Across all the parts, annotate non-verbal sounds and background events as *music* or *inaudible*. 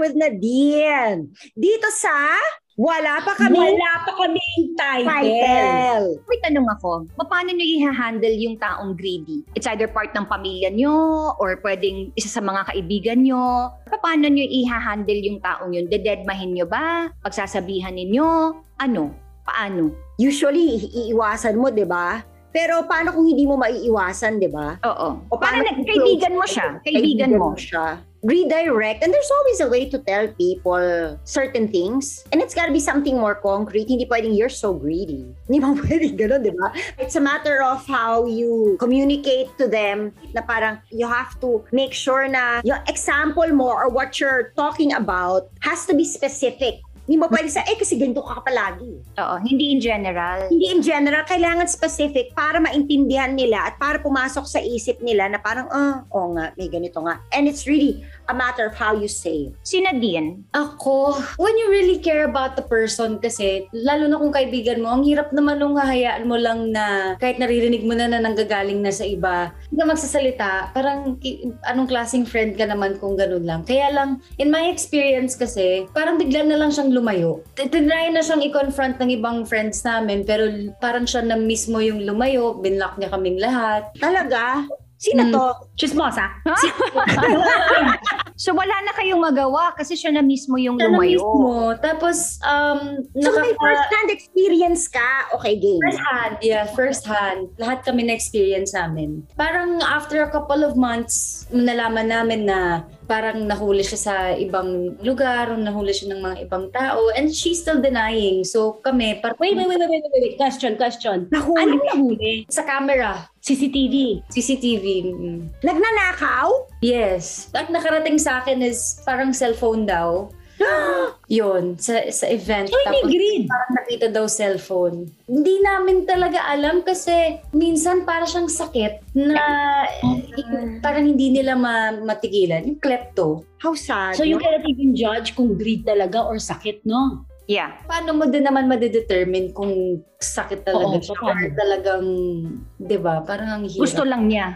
With Nadine. Dito sa Wala pa kami Wala pa kaming title. title. May tanong ako, paano nyo i-handle yung taong greedy? It's either part ng pamilya nyo or pwedeng isa sa mga kaibigan nyo. Paano nyo i-handle yung taong yun? Dededmahin nyo ba? Pagsasabihan ninyo? Ano? Paano? Usually, iiwasan mo, di ba? Pero paano kung hindi mo maiiwasan, di ba? Oo. O Paano paano kaibigan mo siya? Kaibigan mo. siya. Redirect. And there's always a way to tell people certain things. And it's gotta be something more concrete. Hindi pwedeng you're so greedy. *laughs* Hindi mo pwedeng ganun, di ba? It's a matter of how you communicate to them na parang you have to make sure na yung example mo or what you're talking about has to be specific. Hindi mo pwede sa, eh kasi ganito ka palagi. Oo. Hindi in general. Hindi in general, kailangan specific para maintindihan nila at para pumasok sa isip nila na parang, ah, oo nga, may ganito nga. And it's really a matter of how you say. it. Si Nadine, Ako, when you really care about the person kasi, lalo na kung kaibigan mo, ang hirap naman nung hahayaan mo lang na kahit naririnig mo na na nanggagaling na sa iba, hindi ka magsasalita, parang anong klaseng friend ka naman kung ganun lang. Kaya lang, in my experience kasi, parang bigla na lang siyang lumayo. Tinry na siyang i-confront ng ibang friends namin, pero parang siya na mismo yung lumayo, binlock niya kaming lahat. Talaga? Sino Mm. to? Chismosa. *laughs* so wala na kayong magawa kasi siya na mismo yung Siya na lumayo. mismo. Tapos, um, So may nakaka- first-hand experience ka? Okay, game. First hand, yeah, first hand. Lahat kami na-experience namin. Parang after a couple of months, nalaman namin na parang nahuli siya sa ibang lugar, nahuli siya ng mga ibang tao, and she's still denying. So kami, par- Wait, wait, wait, wait, wait, wait. Question, question. Nahuli. Anong nahuli? sa camera, CCTV. CCTV. mm. Nagnanakaw? Yes. At nakarating sa akin is parang cellphone daw. *gasps* Yun, sa, sa event. So, hindi greed. parang nakita daw cellphone. Hindi namin talaga alam kasi minsan para siyang sakit na eh, parang hindi nila ma- matigilan. Yung klepto. How sad. So, you no? cannot even judge kung greed talaga or sakit, no? Yeah. Paano mo din naman madedetermine kung sakit talaga Oo, siya paano? or talagang, di ba, parang ang hirap. Gusto lang niya.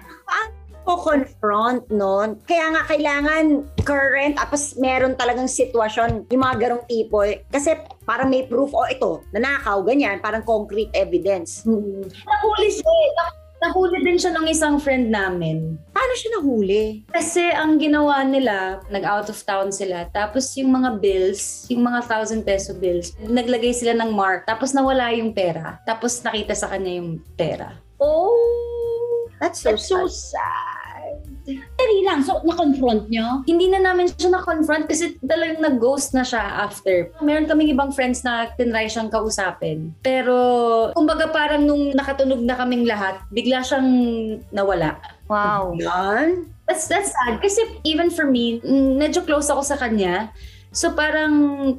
O confront nun. Kaya nga kailangan current, tapos meron talagang sitwasyon, yung mga garong tipo. eh. Kasi parang may proof, o ito, nanakaw, ganyan, parang concrete evidence. Mm. Nahuli siya eh. Nah- Nahuli din siya ng isang friend namin. Paano siya nahuli? Kasi ang ginawa nila, nag-out of town sila. Tapos yung mga bills, yung mga thousand peso bills, naglagay sila ng mark. Tapos nawala yung pera. Tapos nakita sa kanya yung pera. Oh, that's so That's so sad. Dali lang. So, na-confront nyo? Hindi na namin siya na-confront kasi talagang nag-ghost na siya after. Meron kaming ibang friends na tinry siyang kausapin. Pero, kumbaga parang nung nakatunog na kaming lahat, bigla siyang nawala. Wow. Yan? That's, that's sad. Kasi even for me, mm, medyo close ako sa kanya. So parang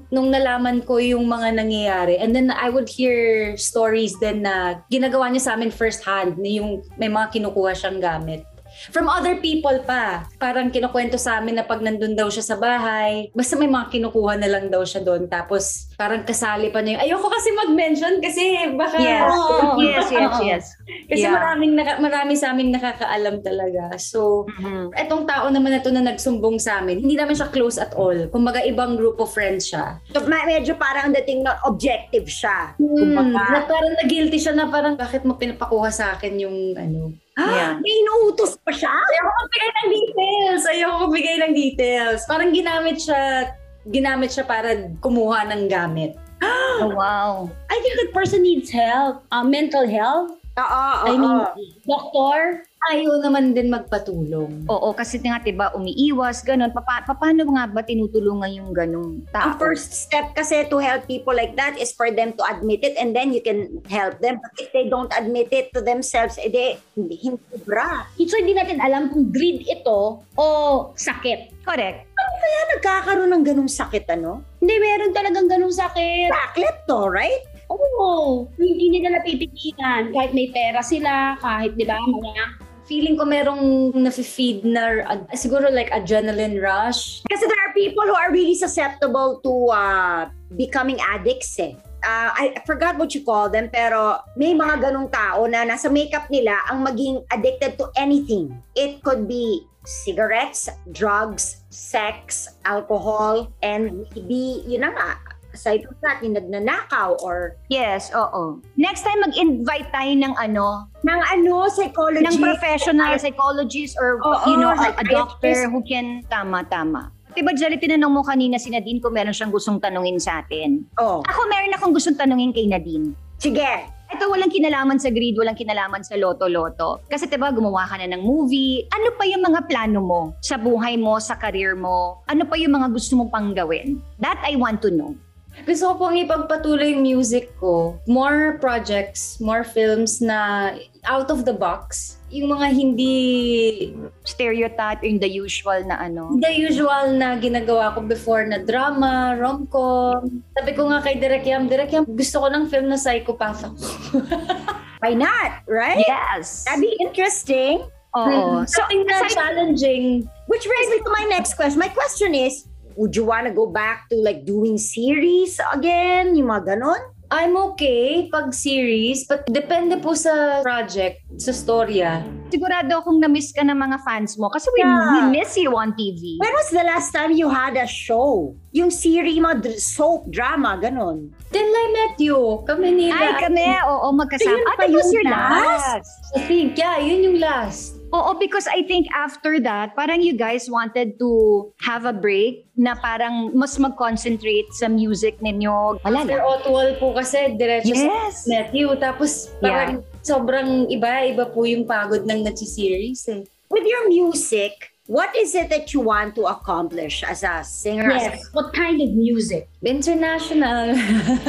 nung nalaman ko yung mga nangyayari, and then I would hear stories din na ginagawa niya sa amin first hand, na yung may mga kinukuha siyang gamit. From other people pa. Parang kinukwento sa amin na pag nandun daw siya sa bahay, basta may mga kinukuha na lang daw siya doon. Tapos parang kasali pa na yung, ayoko kasi mag-mention kasi baka... Yes. Oo. *laughs* Yes, yes, yes. Kasi Yeah. maraming, naka, marami sa aming nakakaalam talaga. So, Mhm. etong tao naman na to na nagsumbong sa amin, hindi naman siya close at all. Kumbaga, ibang group of friends siya. So, medyo parang ang dating na objective siya. Hmm, Kumbaga, na parang na-guilty siya na parang, bakit mo pinapakuha sa akin yung ano? Yeah. may inuutos pa siya? Ayaw ko magbigay ng details! Ayaw ko magbigay ng details. Parang ginamit siya, ginamit siya para kumuha ng gamit. Oh, wow. I think that person needs help. Uh, mental health. Oo, oo, I mean, doctor. Ayaw naman din magpatulong. Oo, kasi nga 'di ba umiiwas ganun. Papa, paano nga ba tinutulungan yung ganung Ang tao? first step kasi to help people like that is for them to admit it and then you can help them. But if they don't admit it to themselves, edi, hindi, hindi bra. So, hindi natin alam kung greed ito o sakit. Correct. kaya nagkakaroon ng ganung sakit, ano? Hindi, meron talagang ganung sakit. Backlit to, right? Oo. Hindi nila napipigilan. Kahit may pera sila, kahit, di ba, mga Feeling ko merong nafe-feed na, ad- siguro like adrenaline rush. Kasi there are people who are really susceptible to uh, becoming addicts eh. Uh, I I forgot what you call them, pero may mga ganong tao na nasa makeup nila ang maging addicted to anything. It could be cigarettes, drugs, sex, alcohol, and maybe, yun na nga, aside from that, yung nagnanakaw or Yes, oo. Next time mag-invite tayo ng ano, ng ano, psychology. ng professional psychologist or Oo, you know, a, a doctor who can tama tama. Diba, Jelly, tinanong mo kanina si Nadine kung meron siyang gustong tanungin sa atin. Oh, Ako, meron akong gustong tanungin kay Nadine. sige. Ito walang kinalaman sa greed, walang kinalaman sa loto-loto. Kasi 'di ba gumawa ka na ng movie. Ano pa yung mga plano mo sa buhay mo, sa career mo? Ano pa yung mga gusto mo pang gawin? That I want to know. Gusto ko pong ipagpatuloy yung music ko. More projects, more films na out of the box. Yung mga hindi Stereotype yung the usual na ano. the usual na ginagawa ko before na drama, rom-com. Sabi ko nga kay Direk Yam, Direk Yam, gusto ko ng film na psychopath ako. *laughs* Why not, right? Yes. That'd be interesting. Oo. So, Something na challenging. Which brings me to my next question. My question is, would you want to go back to like doing series again? Yung mga ganon? I'm okay pag series, but depende po sa project, sa storya. sigurado akong na-miss ka ng mga fans mo kasi we, Yeah. we miss you on TV. When was the last time you had a show? Yung series, mga dr- soap, drama, ganon. Till I met you, kami nila. Ay, kami, oo, magkasama. Ayun Ah, pa that was your last? last. I think, yeah, yun yung last. Oo, because I think after that, parang you guys wanted to have a break na parang mas mag-concentrate sa music ninyo. Wala Sir lang. Otwal po kasi, diretso sa Yes. met you. Tapos parang sobrang iba, iba po yung pagod ng nagsiseries eh. With your music, what is it that you want to accomplish as a singer? as a- Yes. What kind of music? International.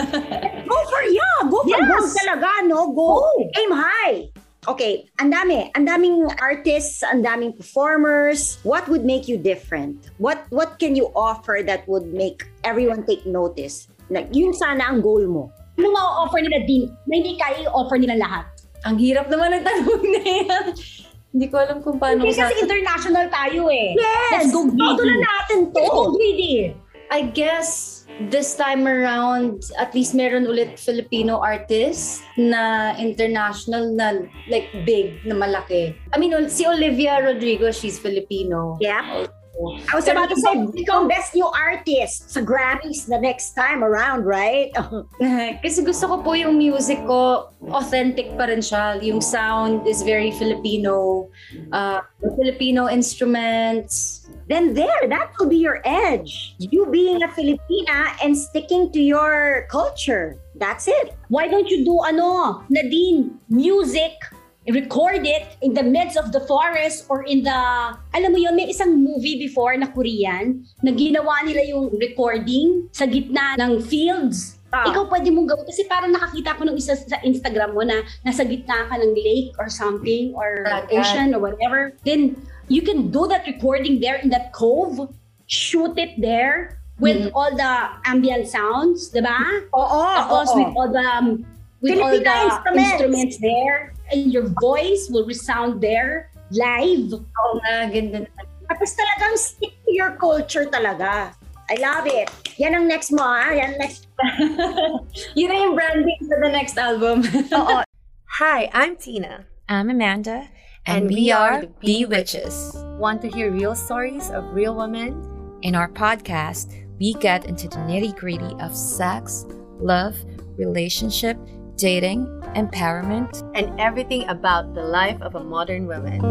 *laughs* Go for, yeah, go for Yes. gold talaga, no? Go. Aim high. Okay, ang dami. Ang daming artists, ang daming performers. What would make you different? What what can you offer that would make everyone take notice? Na, yun sana ang goal mo. Ano ma-offer nila din na hindi kaya i-offer nila lahat? Ang hirap naman ng tanong na yan. *laughs* Hindi ko alam kung paano Hindi ko sa... kasi international tayo eh. Yes! Let's go greedy. Todo na natin to. Let's go greedy. I guess this time around, at least meron ulit Filipino artists na international na like big, na malaki. I mean, si Olivia Rodrigo, she's Filipino. Yeah. I was about to say, ang best new artist sa Grammys the next time around, right? *laughs* *laughs* Kasi gusto ko po yung music ko, authentic pa rin siya. Yung sound is very Filipino. Uh, Filipino instruments. Then there, that will be your edge. You being a Filipina and sticking to your culture. That's it. Why don't you do ano, Nadine, music, record it in the midst of the forest or in the, alam mo yun, may isang movie before na Korean na ginawa nila yung recording sa gitna ng fields. Ah. Ikaw pwede mong gawin kasi parang nakakita ko nung isa sa Instagram mo na nasa gitna ka ng lake or something or ocean or whatever. Then you can do that recording there in that cove, shoot it there with all the ambient sounds, di ba? Oo, Tapos oo. with all the um, with all the instruments. instruments. there and your voice will resound there live. Oo nga, ganda na. Tapos talagang stick to your culture talaga. I love it. Yan ang next mo, ha? Yan next. *laughs* Yun na yung branding for the next album. Oo. *laughs* Hi, I'm Tina. I'm Amanda, And we are the Bee Witches. Want to hear real stories of real women? In our podcast, we get into the nitty gritty of sex, love, relationship, dating, empowerment. And everything about the life of a modern woman.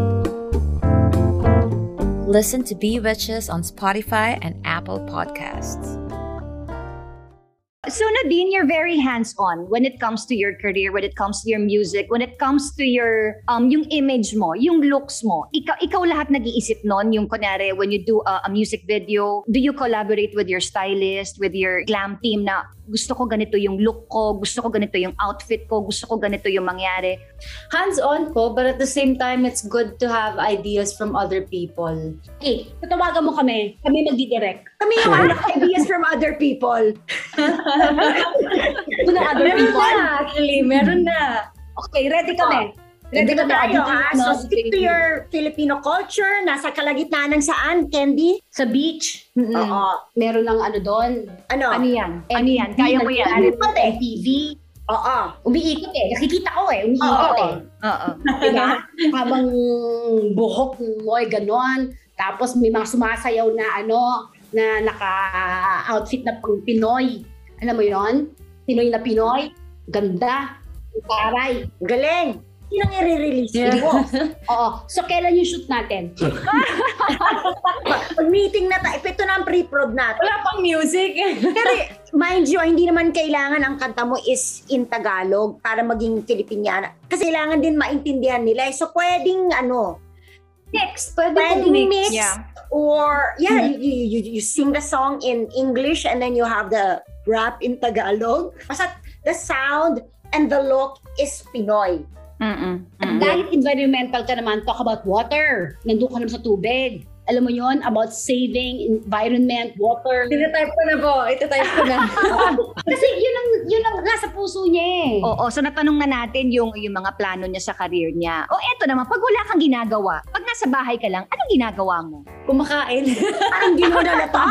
Listen to Be Witches on Spotify and Apple Podcasts. So Nadine, you're very hands-on when it comes to your career, when it comes to your music, when it comes to your um yung image mo, yung looks mo. Ikaw ikaw lahat nag-iisip noon, yung kunyari when you do a, a music video, do you collaborate with your stylist, with your glam team na gusto ko ganito yung look ko, gusto ko ganito yung outfit ko, gusto ko ganito yung mangyari. Hands-on ko, but at the same time, it's good to have ideas from other people. Okay, tatawagan mo kami. Kami magdidirect. Kami yung ano, ideas from other people. *laughs* Na other Meron people. na, actually. Meron na. Okay, ready kami. Ready Dito kami. tayo, ha? no? So, stick to your Filipino culture. Nasa kalagitnaan ng saan, Candy? Sa beach, Oo. meron ng ano doon. Ano? Ano yan? Ano yan? Kaya mo yan? Ano TV. Oo. Umiikot eh. Nakikita ko eh. Umiikot eh. Oo. Diba? *laughs* Habang buhok mo ay ganon. Tapos may mga sumasayaw na ano, na naka-outfit na pang Pinoy. Alam mo yon? Pinoy na Pinoy. Ganda. Taray. Galing. Sinong i-release Yeah. mo? *laughs* Oo. So, kailan yung shoot natin? *laughs* Pag meeting na tayo, ito na ang pre-prod natin. Wala pang music. *laughs* Pero mind you, hindi naman kailangan ang kanta mo is in Tagalog para maging Filipiniana. Kasi kailangan din maintindihan nila. eh. So pwedeng ano, Next, pwede pwedeng mix. mix. Yeah. Or yeah, you, you, you, you sing the song in English and then you have the rap in Tagalog. Basta the sound and the look is Pinoy. Mm-mm. At Mm-mm. dahil environmental ka naman, talk about water. Nandun ka naman sa tubig. Alam mo yon about saving environment, water. Ito-type ko na po. Ito-type ko na. *laughs* Kasi yun ang, yun ang nasa puso niya eh. Oo, so natanong na natin yung, yung mga plano niya sa career niya. O eto naman, pag wala kang ginagawa, pag nasa bahay ka lang, anong ginagawa mo? Kumakain. Parang hindi mo nalata.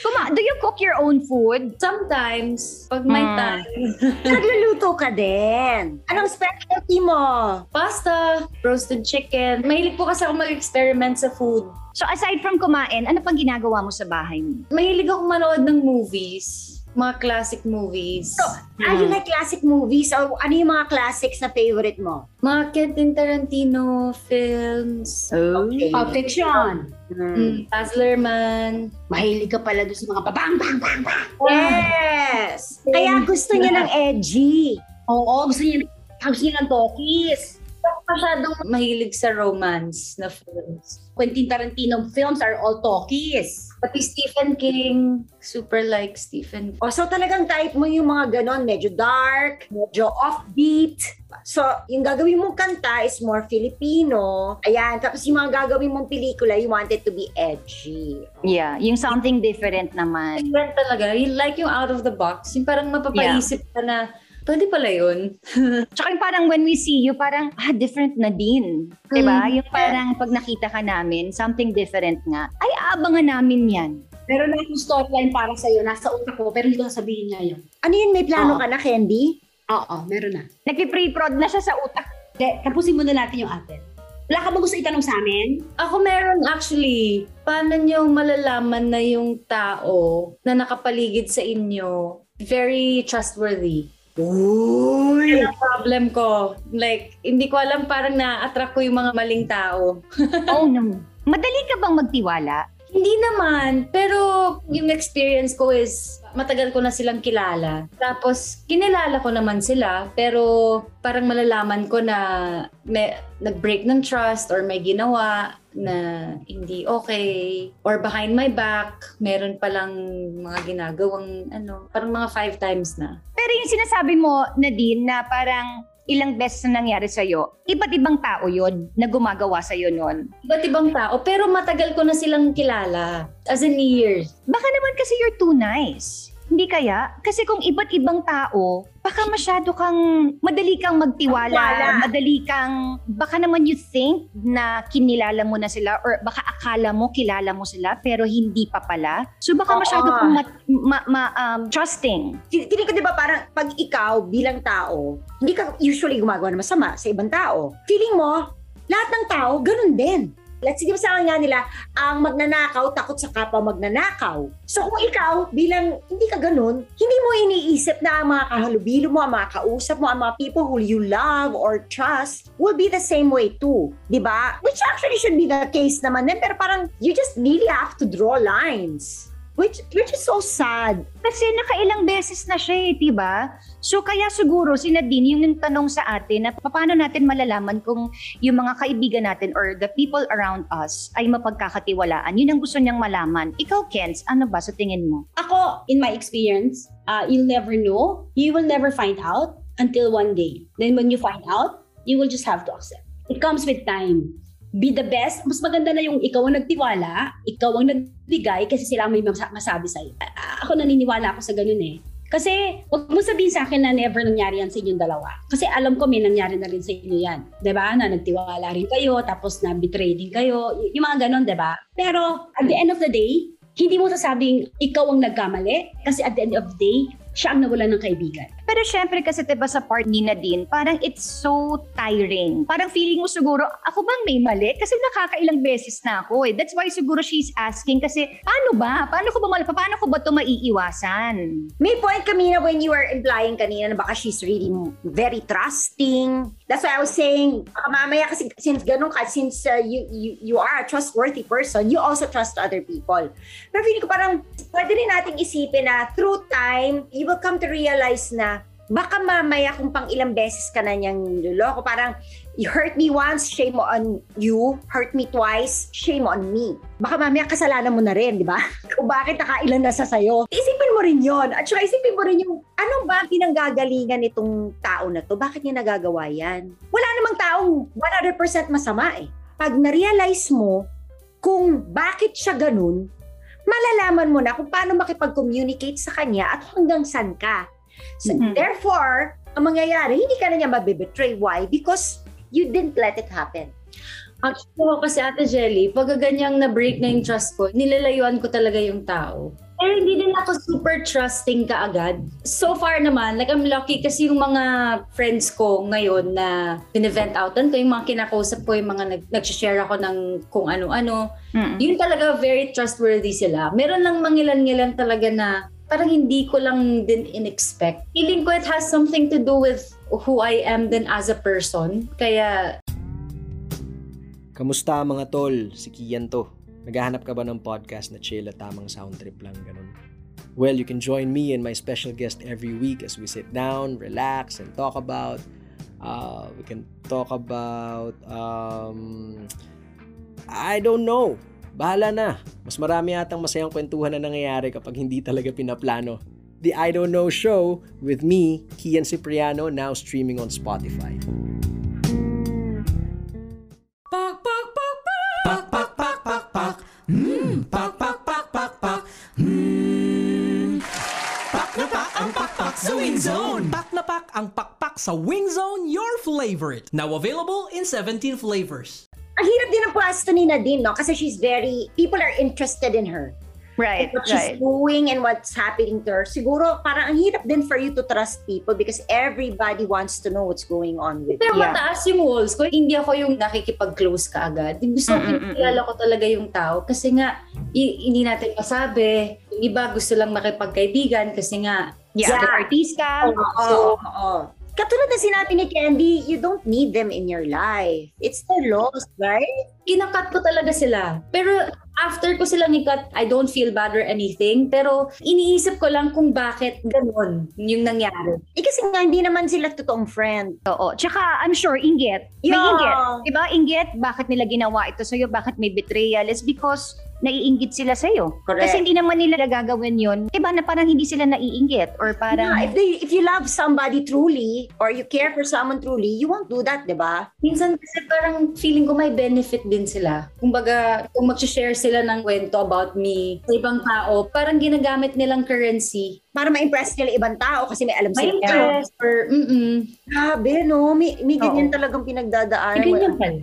Kuma, do you cook your own food? Sometimes, pag may Hmm. time, *laughs* Nagluluto ka din. Anong specialty mo? pasta, roasted chicken. Mahilig po kasi ako mag-experiment sa food. So aside from kumain, ano pang ginagawa mo sa bahay mo? Mahilig ako manood ng movies. Mga classic movies. So, Are you like classic movies? Or ano yung mga classics na favorite mo? mga Quentin Tarantino films. Okay. Pulp Fiction. Mm. Baz Luhrmann. Mahilig ka pala doon sa mga babang, bang, bang, bang. Yes! Kaya gusto niya ng edgy. Oo, gusto niya, gusto niya ng talkies. Masyadong mahilig sa romance na films. Quentin Tarantino films are all talkies. Pati Stephen King. Super like Stephen O, so talagang type mo yung mga ganon, medyo dark, medyo offbeat. So, yung gagawin mong kanta is more Filipino. Ayan, tapos yung mga gagawin mong pelikula, you want it to be edgy. Yeah, yung something different naman. Different talaga. Yung like yung out of the box. Yung parang mapapaisip ka na, pwede pala yun. *laughs* Tsaka yung parang when we see you, parang, ah, different na din. Diba? Mm. Yung parang pag nakita ka namin, something different nga. Ay, abangan namin yan. Meron na yung storyline para sa'yo, nasa utak ko, pero hindi ko sasabihin niya yun. Ano yun, may plano Oo. ka na, Candy? Oo, meron na. Nagpi-pre-prod na siya sa utak. De, tapusin muna natin yung atin. Wala ka ba gusto itanong sa amin? Ako meron actually. Paano nyo malalaman na yung tao na nakapaligid sa inyo very trustworthy? Uy! Yun ang problem ko. Like, hindi ko alam parang na-attract ko yung mga maling tao. *laughs* Oh no. Madali ka bang magtiwala? Hindi naman. Pero yung experience ko is matagal ko na silang kilala. Tapos kinilala ko naman sila pero parang malalaman ko na may, nag-break ng trust or may ginawa na hindi okay or behind my back meron palang mga ginagawang ano parang mga five times na Pero yung sinasabi mo, Nadine, na parang ilang beses na nangyari sa'yo, iba't ibang tao yon na gumagawa sa'yo nun. iba't ibang tao pero matagal ko na silang kilala as in years Baka naman kasi you're too nice. Hindi kaya? Kasi kung iba't ibang tao, baka masyado kang, madali kang magtiwala, Magtiwala. madali kang, baka naman you think na kinilala mo na sila or baka akala mo kilala mo sila pero hindi pa pala. So baka Oo. masyado kang ma, ma- ma- um, trusting. Feeling ko, di ba, parang pag ikaw bilang tao, hindi ka usually gumagawa ng masama sa ibang tao. Feeling mo, lahat ng tao, ganun din. Let's sige sa nga nila, ang magnanakaw, takot sa kapwa magnanakaw. So kung ikaw, bilang hindi ka ganun, hindi mo iniisip na ang mga kahalubilo mo, ang mga kausap mo, ang mga people who you love or trust will be the same way too. Ba? Which actually should be the case naman din, pero parang you just really have to draw lines. Which, which is so sad. Kasi nakailang beses na siya eh, diba? So kaya siguro si Nadine yung tanong sa atin na paano natin malalaman kung yung mga kaibigan natin or the people around us ay mapagkakatiwalaan. Yun ang gusto niyang malaman. Ikaw, Kens, ano ba sa tingin mo? Ako, in my experience, uh, you'll never know. You will never find out until one day. Then when you find out, you will just have to accept. It comes with time. Be the best. Mas maganda na yung ikaw ang nagtiwala, ikaw ang nagbigay kasi sila ang may mas- masabi sa'yo. Ako naniniwala ako sa ganun eh. Kasi, wag mo sabihin sa akin na never nangyari yan sa inyong dalawa. Kasi alam ko may nangyari na rin sa inyo yan. ba Na nagtiwala rin kayo, tapos na betray din kayo. Y- yung mga ganun, ba Pero, at the end of the day, hindi mo sasabing ikaw ang nagkamali kasi at the end of the day, siya ang nawalan ng kaibigan. Pero syempre kasi diba sa part ni Nadine, parang it's so tiring. Parang feeling mo siguro, ako bang may mali? Kasi nakakailang beses na ako eh. That's why siguro she's asking kasi, paano ba? Paano ko ba mali? Paano ko ba ito maiiwasan? May point kami na when you were implying kanina na baka she's really very trusting. That's why I was saying, baka mamaya kasi since ganun ka, since uh, you, you, you are a trustworthy person, you also trust other people. Pero feeling ko parang pwede rin nating isipin na through time, you will come to realize na baka mamaya kung pang ilang beses ka na niyang niloloko, parang you hurt me once, shame on you. Hurt me twice, shame on me. Baka mamaya kasalanan mo na rin, di ba? *laughs* kung bakit nakailan na sa sayo. Isipin mo rin yon At saka isipin mo rin yung anong ba pinanggagalingan nitong tao na to? Bakit niya nagagawa yan? Wala namang taong 100% masama eh. Pag na-realize mo kung bakit siya ganun, malalaman mo na kung paano makipag-communicate sa kanya at hanggang saan ka. So, Mhm. Therefore, ang mangyayari, hindi ka na niya mabibetray. Why? Because you didn't let it happen. Actually, ako kasi Ate Jelly, pag ganyang na-break na yung trust ko, nilalayuan ko talaga yung tao. Pero hindi din ako super trusting kaagad. So far naman, like I'm lucky kasi yung mga friends ko ngayon na pinevent outan ko, yung mga kinakausap ko, yung mga nag- nag-share ako ng kung ano-ano, Mm-mm. yun talaga very trustworthy sila. Meron lang mangilan-ngilan talaga na parang hindi ko lang din in-expect. Feeling ko it has something to do with who I am then as a person. Kaya Kamusta mga tol? Si Kian to. Naghahanap ka ba ng podcast na chill at tamang sound trip lang ganun? Well, you can join me and my special guest every week as we sit down, relax, and talk about uh, we can talk about um, I don't know. Bahala na. Mas marami atang masayang kwentuhan na nangyayari kapag hindi talaga pinaplano. The I Don't Know Show with me, Kian Cipriano, now streaming on Spotify. Pak, pak, pak, pak! Pak, pak, pak, pak, pak! Pak, pak, pak, pak, pak! Pak na pak ang pakpak sa Wing Zone, your favorite! Now available in 17 flavors. Ang hirap din ng pwesto ni Nadine, no? Kasi she's very, people are interested in her. Right, what she's right. doing and what's happening to her. Siguro, parang ang hirap din for you to trust people because everybody wants to know what's going on with Pero you. mataas yung walls ko. Hindi ako yung nakikipag-close ka agad. Gusto ko Mm-mm-mm. kilala ko talaga yung tao. Kasi nga, hindi natin masabi. Yung iba gusto lang makipagkaibigan kasi nga, Yeah, Yeah. artista. Oo, oo. Katulad na sinabi ni Candy, you don't need them in your life. It's their loss, right? kinakat ko talaga sila. Pero after ko sila nikat, I don't feel bad or anything. Pero iniisip ko lang kung bakit ganun yung nangyari. Eh kasi nga, hindi naman sila totoong friend. Oo. Tsaka, I'm sure, inggit. May Yeah. inggit. Diba? Inggit, bakit nila ginawa ito sa'yo? Bakit may betrayal? It's because naiinggit sila sa'yo. Correct. Kasi hindi naman nila gagawin yun. Diba na parang hindi sila naiinggit? Or parang... Yeah, if, they, if you love somebody truly, or you care for someone truly, you won't do that, di ba? Minsan kasi parang feeling ko may benefit din sila. Kumbaga, kung mag-share sila ng kwento about me sa ibang tao, parang ginagamit nilang currency. Para ma-impress nila ibang tao kasi may alam May sila. interest or mm Grabe, no? May, may ganyan Oo. talagang pinagdadaan. May ganyan pala.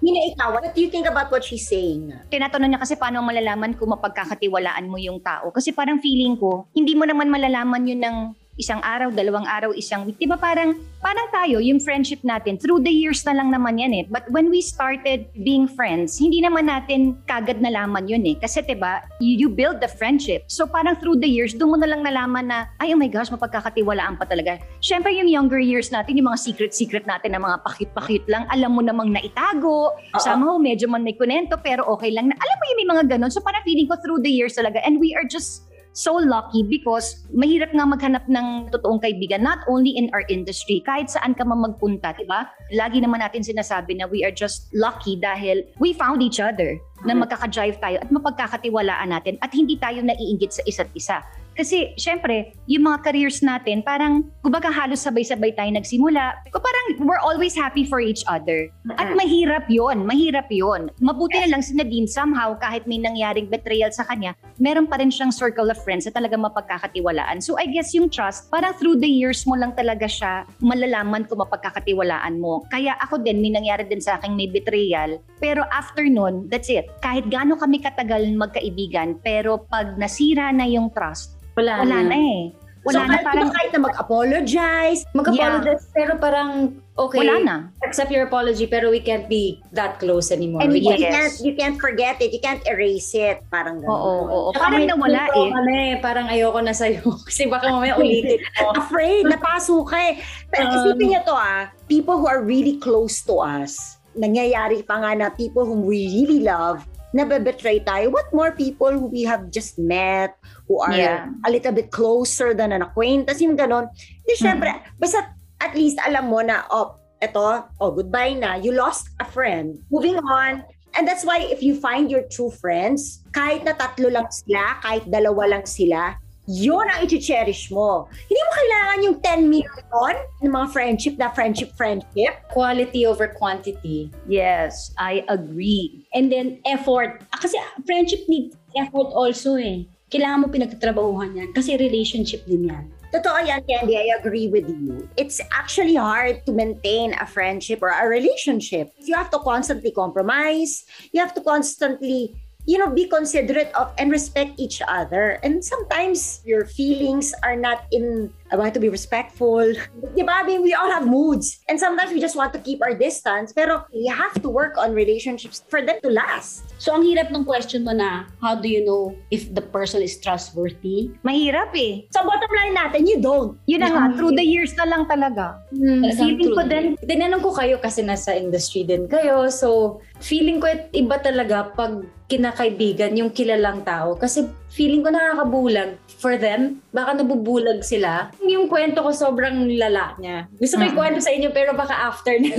Mina, ikaw, what do you think about what she's saying? Tinatanong niya kasi paano malalaman kung mapagkakatiwalaan mo yung tao. Kasi parang feeling ko, hindi mo naman malalaman yun ng isang araw, dalawang araw, isang week. Di ba parang, parang tayo, yung friendship natin, through the years na lang naman yan eh. But when we started being friends, hindi naman natin kagad nalaman yun eh. Kasi di ba you, you build the friendship. So parang through the years, doon mo na lang nalaman na, ay oh my gosh, mapagkakatiwalaan pa talaga. Siyempre yung younger years natin, yung mga secret-secret natin na mga pakit-pakit lang, alam mo namang naitago, somehow medyo man may kunento, pero okay lang na, alam mo yung may mga ganun. So parang feeling ko through the years talaga, and we are just so lucky because mahirap nga maghanap ng totoong kaibigan not only in our industry kahit saan ka man magpunta, 'di ba? Lagi naman natin sinasabi na we are just lucky dahil we found each other na magkaka-drive tayo at mapagkakatiwalaan natin at hindi tayo naiinggit sa isa't isa. Kasi, syempre, yung mga careers natin, parang, kumbaga halos sabay-sabay tayo nagsimula. Parang, we're always happy for each other. At mahirap yon mahirap yon Mabuti na lang si Nadine, somehow, kahit may nangyaring betrayal sa kanya, meron pa rin siyang circle of friends na talaga mapagkakatiwalaan. So, I guess yung trust, parang through the years mo lang talaga siya malalaman kung mapagkakatiwalaan mo. Kaya ako din, may nangyari din sa akin may betrayal. Pero after nun, that's it. Kahit gaano kami katagal magkaibigan, pero pag nasira na yung trust, Wala, wala na eh. Wala so, na parang, kahit na mag-apologize, Mag-apologize, pero parang, okay, wala na. accept your apology, pero we can't be that close anymore. and We you, can't- can't, you can't forget it, you can't erase it. Parang Oo, gano'n. oo, oo. Tsaka Parang nawala eh. kami, parang ayoko na sa'yo. *laughs* Kasi baka mamaya ulitin mo. *laughs* Afraid, napaso ka eh. Pero Um, isipin niyo to ah, people who are really close to us, nangyayari pa nga na people whom we really love, nabebetray tayo. What more people who we have just met, who are Yeah. a little bit closer than an acquaintance, yung ganon. Di syempre, basta at least alam mo na, oh, eto, oh, goodbye na. You lost a friend. Moving on. And that's why if you find your true friends, kahit na tatlo lang sila, kahit dalawa lang sila, yun ang i-cherish mo. Hindi mo kailangan yung 10 million ng mga friendship na friendship-friendship. Quality over quantity. Yes, I agree. And then effort. Ah, Kasi friendship needs effort also eh. Kailangan mo pinagtatrabahuhan yan. Kasi relationship din yan. Totoo yan, Candy. I agree with you. It's actually hard to maintain a friendship or a relationship. You have to constantly compromise. You have to constantly, you know, be considerate of and respect each other. And sometimes your feelings are not in, I want to be respectful. *laughs* Di ba? I mean, we all have moods. And sometimes we just want to keep our distance. Pero you have to work on relationships for them to last. So ang hirap ng question mo na, how do you know if the person is trustworthy? Mahirap eh. Sa bottom line natin, you don't. Yun na nga, through the years na lang talaga. Hmm, feeling ko din, tinanong ko kayo kasi nasa industry din kayo. So, feeling ko iba talaga pag kinakaibigan yung kilalang tao. Kasi feeling ko nakakabulag for them. Baka nabubulag sila. Yung kwento ko sobrang lala niya. Gusto ko ikwento sa inyo pero baka after na.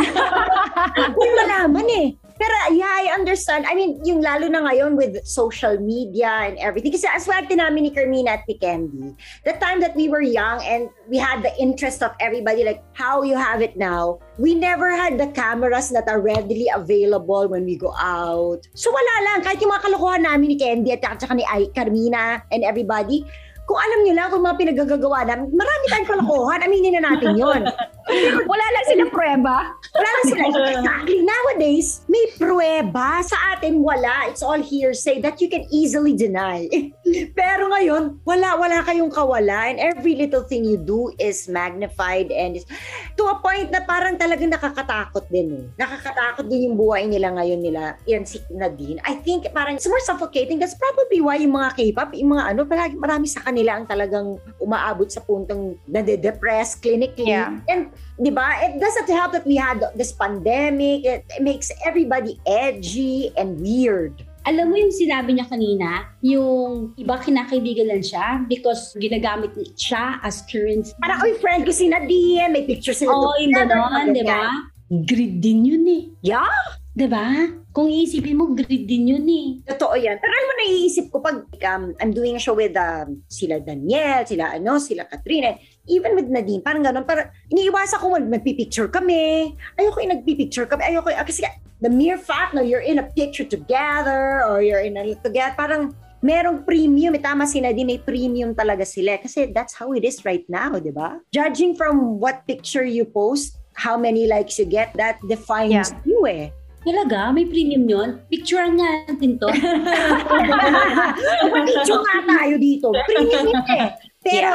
*laughs* Hindi malaman eh. Pero yeah, I understand. I mean, yung lalo na ngayon with social media and everything. Kasi as swerte namin ni Carmina at ni Candy, the time that we were young and we had the interest of everybody, like how you have it now, we never had the cameras that are readily available when we go out. So wala lang. Kahit yung mga kalokohan namin ni Candy at saka ni Ay, Carmina and everybody, kung alam nyo lang kung mga pinagagagawa namin, marami tayong kalokohan. Aminin na natin yon. *laughs* Wala lang silang prueba. Wala na sila. *laughs* Exactly. Nowadays, may pruweba. Sa atin, wala. It's all hearsay that you can easily deny. *laughs* Pero ngayon, wala. Wala kayong kawala. And every little thing you do is magnified and is, to a point na parang talagang nakakatakot din eh. Nakakatakot din yung buhay nila ngayon nila. Yan si Nadine. I think parang it's more suffocating. That's probably why yung mga K-pop, yung mga ano, palagi, marami sa kanila ang talagang umaabot sa puntong nade-depress clinically. Yeah. And di ba, it doesn't help that we had this pandemic. It, it makes everybody edgy and weird. Alam mo yung sinabi niya kanina, yung iba kinakaibigan lang siya because ginagamit siya as currency. Parang, oy, friend ko si Nadine, may picture sila. Oo, yung together, gano'n, di ba? Grid din yun eh. Yeah. Di ba? Kung iisipin mo, grid din yun eh. Totoo yan. Pero alam mo, naiisip ko pag um, I'm doing a show with um, sila Daniel, sila ano, sila Katrina, even with Nadine, parang gano'n, parang iniiwasan ko mag magpipicture kami. Ayoko yung nagpipicture kami. Ayoko yung, kasi the mere fact na you're in a picture together or you're in a together, parang merong premium. Eh, tama si Nadine, may premium talaga sila. Kasi that's how it is right now, di ba? Judging from what picture you post, how many likes you get, that defines you eh. Talaga? May premium yun? Picturean nga natin to. *laughs* Picture nga tayo dito. Premium yun eh. Pero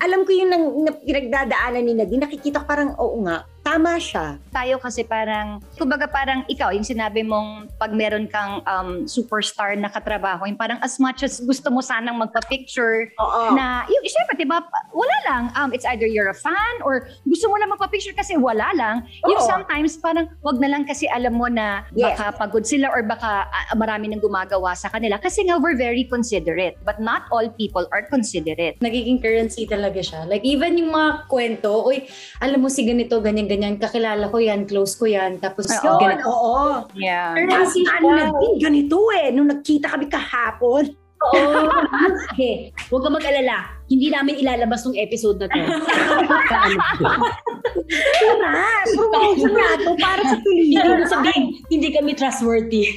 alam ko yung nang, na, pinagdadaanan ni Nadine, nakikita ko parang, oo nga, tama siya. tayo kasi parang, kumbaga parang ikaw, yung sinabi mong pag meron kang um, superstar na katrabaho, yung parang as much as gusto mo sanang magpa-picture, Oo. na, yung, syempre, di ba, wala lang. Um, it's either you're a fan or gusto mo lang magpa-picture kasi wala lang. Yung Oo. sometimes parang wag na lang kasi alam mo na Yes. baka pagod sila or baka ah, marami nang gumagawa sa kanila. Kasi nga, we're very considerate. But not all people are considerate. Nagiging currency talaga siya. Like even yung mga kwento, uy, alam mo si ganito, ganyan, ganyan, kakilala ko yan, close ko yan, tapos Oo. Yun, ganito. oo. Yeah. Kasi siya. ano Nadine, ganito eh. Nung nagkita kami kahapon. Oo. okay, *laughs* huwag ka mag-alala. Hindi namin ilalabas tong episode na to. Tara, promotion na to para sa tuloy. hindi mo sabihin, hindi kami trustworthy.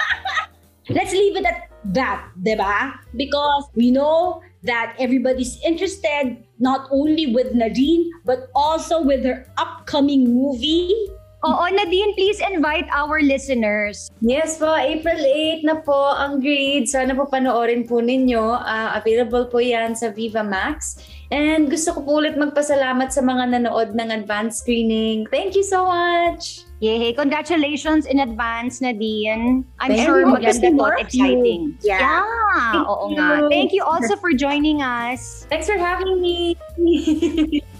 *laughs* Let's leave it at that, di ba? Because we know that everybody's interested not only with Nadine, but also with her upcoming movie. Oo, Nadine, please invite our listeners. Yes po, April 8 na po ang grade. Sana po panoorin po ninyo. Ah, available po yan sa Viva Max. And gusto ko po ulit magpasalamat sa mga nanood ng advanced screening. Thank you so much! Yay! Congratulations in advance, Nadine. I'm Thank sure you. maganda to more at you. exciting. Yeah. Yeah, Thank oo you. nga. Thank you also for joining us. Thanks for having me! *laughs*